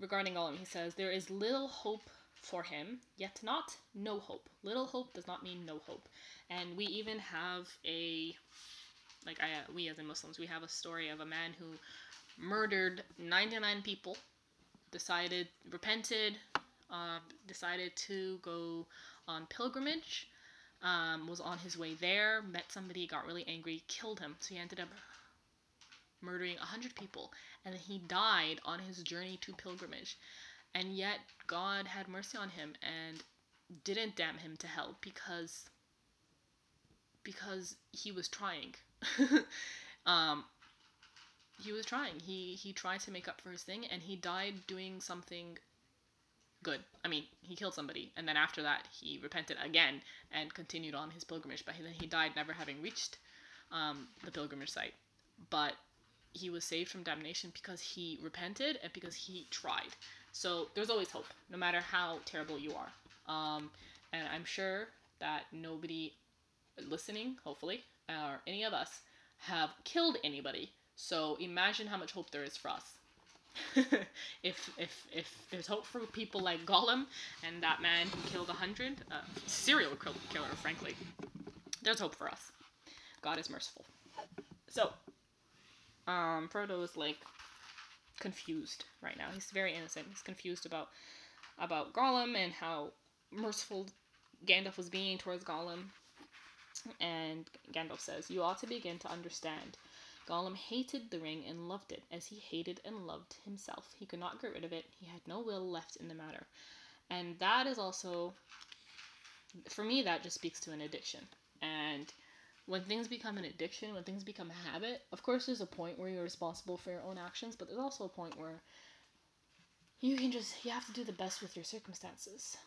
Speaker 1: regarding Gollum, he says, There is little hope for him, yet not no hope. Little hope does not mean no hope. And we even have a, like I, we as in Muslims, we have a story of a man who murdered 99 people, decided, repented, uh, decided to go on pilgrimage, um, was on his way there, met somebody, got really angry, killed him. So he ended up murdering 100 people and then he died on his journey to pilgrimage and yet god had mercy on him and didn't damn him to hell because because he was trying. Um he was trying. He he tried to make up for his thing and he died doing something good. I mean he killed somebody and then after that he repented again and continued on his pilgrimage but then he died never having reached um, the pilgrimage site. But he was saved from damnation because he repented and because he tried. So there's always hope, no matter how terrible you are. Um, and I'm sure that nobody listening, hopefully, or any of us, have killed anybody. So imagine how much hope there is for us. if if if there's hope for people like Gollum and that man who killed a hundred, uh, serial killer, frankly, there's hope for us. God is merciful. So um, Frodo is like confused right now. He's very innocent. He's confused about about Gollum and how merciful Gandalf was being towards Gollum. And Gandalf says, "You ought to begin to understand. Gollum hated the ring and loved it, as he hated and loved himself. He could not get rid of it. He had no will left in the matter." And that is also, for me, that just speaks to an addiction. And when things become an addiction, when things become a habit, of course, there's a point where you're responsible for your own actions, but there's also a point where you can just, you have to do the best with your circumstances,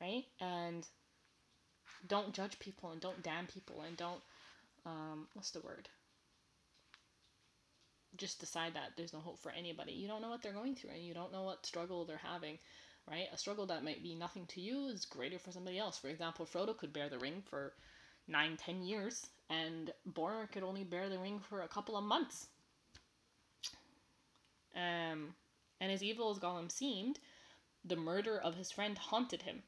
Speaker 1: right? And don't judge people and don't damn people and don't, um, what's the word? Just decide that there's no hope for anybody. You don't know what they're going through and you don't know what struggle they're having, right? A struggle that might be nothing to you is greater for somebody else. For example, Frodo could bear the ring for nine, ten years and Boromir could only bear the ring for a couple of months. Um, and as evil as Gollum seemed, the murder of his friend haunted him,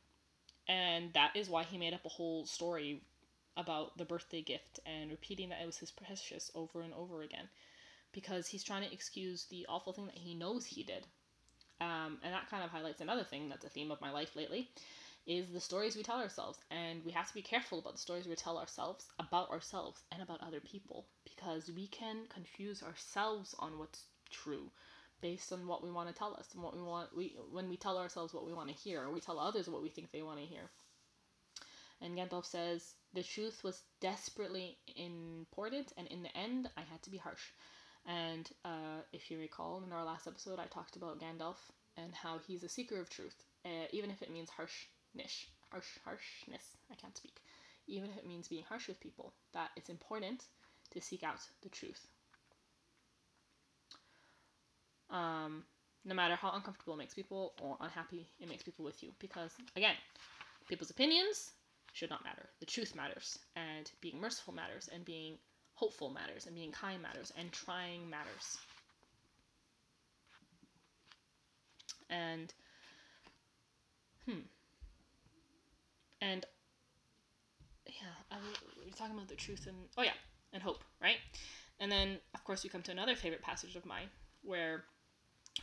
Speaker 1: and that is why he made up a whole story about the birthday gift and repeating that it was his precious over and over again, because he's trying to excuse the awful thing that he knows he did. Um, and that kind of highlights another thing that's a theme of my life lately, is the stories we tell ourselves. And we have to be careful about the stories we tell ourselves about ourselves and about other people because we can confuse ourselves on what's true based on what we want to tell us and what we want we when we tell ourselves what we want to hear or we tell others what we think they want to hear. And Gandalf says the truth was desperately important and in the end I had to be harsh. And uh, if you recall in our last episode I talked about Gandalf and how he's a seeker of truth, uh, even if it means harshness, harsh harshness. I can't speak. Even if it means being harsh with people, that it's important to seek out the truth. Um, no matter how uncomfortable it makes people or unhappy it makes people with you, because again, people's opinions should not matter. The truth matters, and being merciful matters, and being hopeful matters, and being kind matters, and trying matters. And hmm. And yeah, I, we are talking about the truth and oh yeah, and hope, right? And then of course you come to another favorite passage of mine where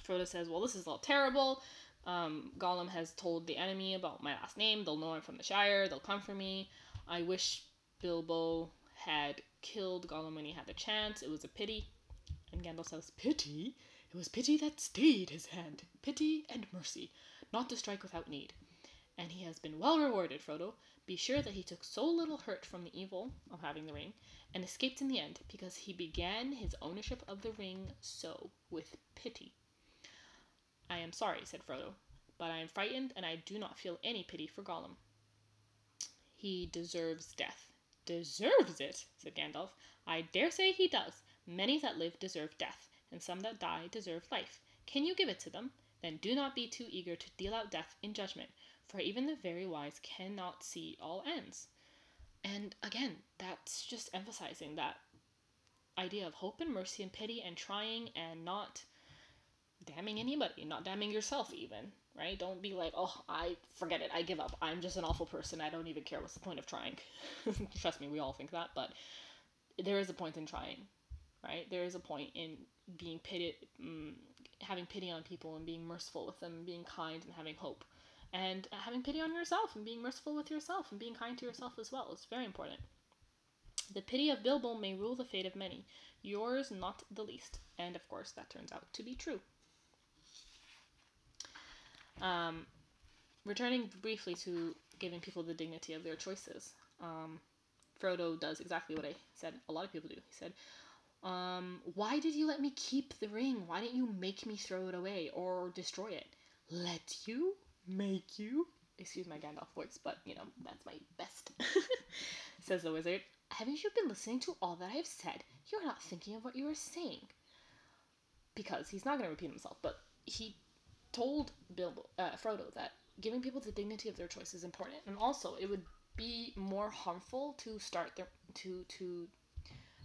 Speaker 1: Frodo says, "Well, this is all terrible. Um, Gollum has told the enemy about my last name. They'll know I'm from the Shire. They'll come for me. I wish Bilbo had killed Gollum when he had the chance. It was a pity." And Gandalf says, "Pity? It was pity that stayed his hand. Pity and mercy, not to strike without need. And he has been well rewarded, Frodo. Be sure that he took so little hurt from the evil of having the ring, and escaped in the end, because he began his ownership of the ring so, with pity. I am sorry, said Frodo, but I am frightened, and I do not feel any pity for Gollum. He deserves death. Deserves it, said Gandalf. I dare say he does. Many that live deserve death, and some that die deserve life. Can you give it to them? Then do not be too eager to deal out death in judgment, for even the very wise cannot see all ends. And again, that's just emphasizing that idea of hope and mercy and pity and trying and not damning anybody, not damning yourself even, right? Don't be like, oh, I forget it, I give up. I'm just an awful person. I don't even care. What's the point of trying? Trust me, we all think that, but there is a point in trying, right? There is a point in being pity, um, having pity on people and being merciful with them, being kind and having hope, and having pity on yourself and being merciful with yourself and being kind to yourself as well is very important. The pity of Bilbo may rule the fate of many, yours not the least, and of course that turns out to be true. Um, returning briefly to giving people the dignity of their choices, um, Frodo does exactly what I said a lot of people do. He said, um, why did you let me keep the ring? Why didn't you make me throw it away or destroy it? Let you? Make you? Excuse my Gandalf voice, but you know, that's my best. Says the wizard. Haven't you been listening to all that I have said? You're not thinking of what you are saying. Because he's not going to repeat himself, but he told Bilbo, uh, Frodo that giving people the dignity of their choice is important, and also it would be more harmful to start their to to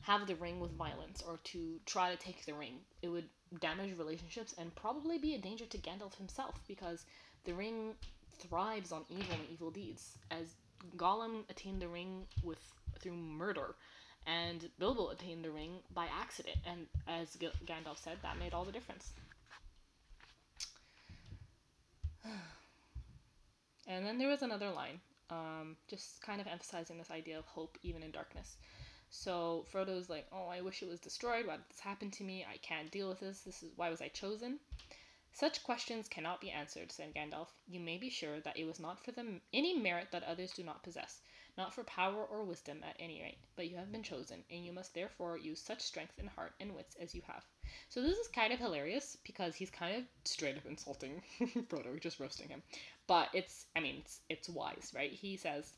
Speaker 1: have the ring with violence or to try to take the ring. It would damage relationships and probably be a danger to Gandalf himself because the ring thrives on evil and evil deeds. As Gollum attained the ring with through murder, and Bilbo attained the ring by accident. And as G- Gandalf said, that made all the difference. and then there was another line, um, just kind of emphasizing this idea of hope even in darkness. So Frodo's like, "Oh, I wish it was destroyed. Why did this happen to me? I can't deal with this. This is why was I chosen?" Such questions cannot be answered, said Gandalf. You may be sure that it was not for them any merit that others do not possess, not for power or wisdom at any rate, but you have been chosen, and you must therefore use such strength and heart and wits as you have. So this is kind of hilarious because he's kind of straight up insulting Frodo, just roasting him. But it's I mean it's it's wise, right? He says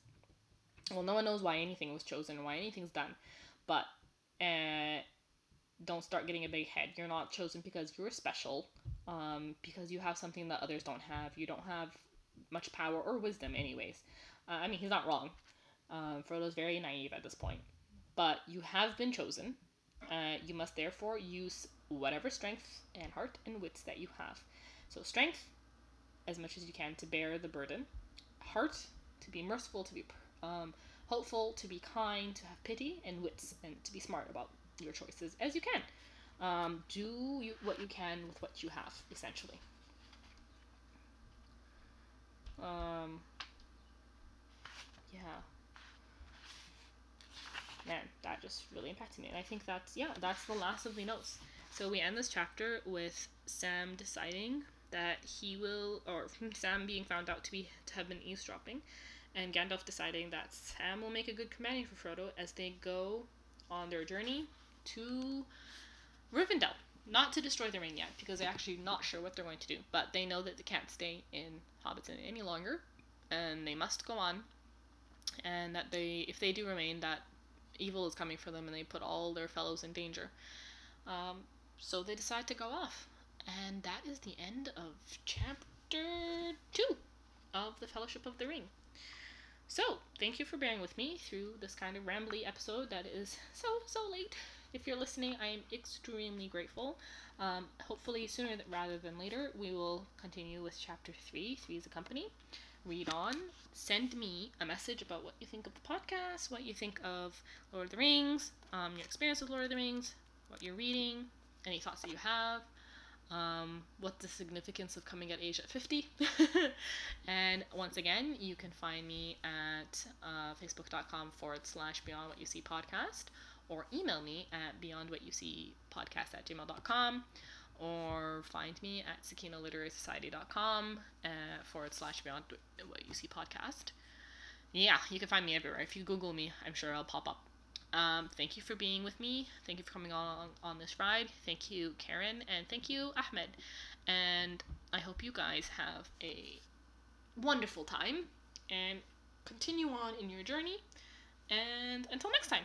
Speaker 1: well, no one knows why anything was chosen why anything's done, but uh, don't start getting a big head. You're not chosen because you're special, um, because you have something that others don't have. You don't have much power or wisdom, anyways. Uh, I mean, he's not wrong. Um, Frodo's very naive at this point, but you have been chosen. Uh, you must therefore use whatever strength and heart and wits that you have. So, strength, as much as you can to bear the burden, heart, to be merciful, to be um, hopeful, to be kind, to have pity, and wits, and to be smart about your choices as you can. Um, do you, what you can with what you have, essentially. Um, yeah. Man, that just really impacted me. And I think that's, yeah, that's the last of the notes. So we end this chapter with Sam deciding that he will, or Sam being found out to be to have been eavesdropping, and Gandalf deciding that Sam will make a good companion for Frodo as they go on their journey to Rivendell. Not to destroy the ring yet, because they're actually not sure what they're going to do. But they know that they can't stay in Hobbiton any longer, and they must go on. And that they, if they do remain, that evil is coming for them, and they put all their fellows in danger. Um, so they decide to go off, and that is the end of chapter two of the Fellowship of the Ring. So, thank you for bearing with me through this kind of rambly episode that is so, so late. If you're listening, I am extremely grateful. Um, hopefully, sooner rather than later, we will continue with chapter three. Three is a company. Read on. Send me a message about what you think of the podcast, what you think of Lord of the Rings, um, your experience with Lord of the Rings, what you're reading, any thoughts that you have um, what the significance of coming at age at 50. and once again, you can find me at uh, facebook.com forward slash beyond what you see podcast or email me at beyond what you see podcast at gmail.com or find me at sakinaliterarysociety.com uh, forward slash beyond what you see podcast. Yeah, you can find me everywhere. If you Google me, I'm sure I'll pop up. Um, thank you for being with me. Thank you for coming on on this ride. Thank you, Karin, and thank you, Ahmed. And I hope you guys have a wonderful time and continue on in your journey. And until next time.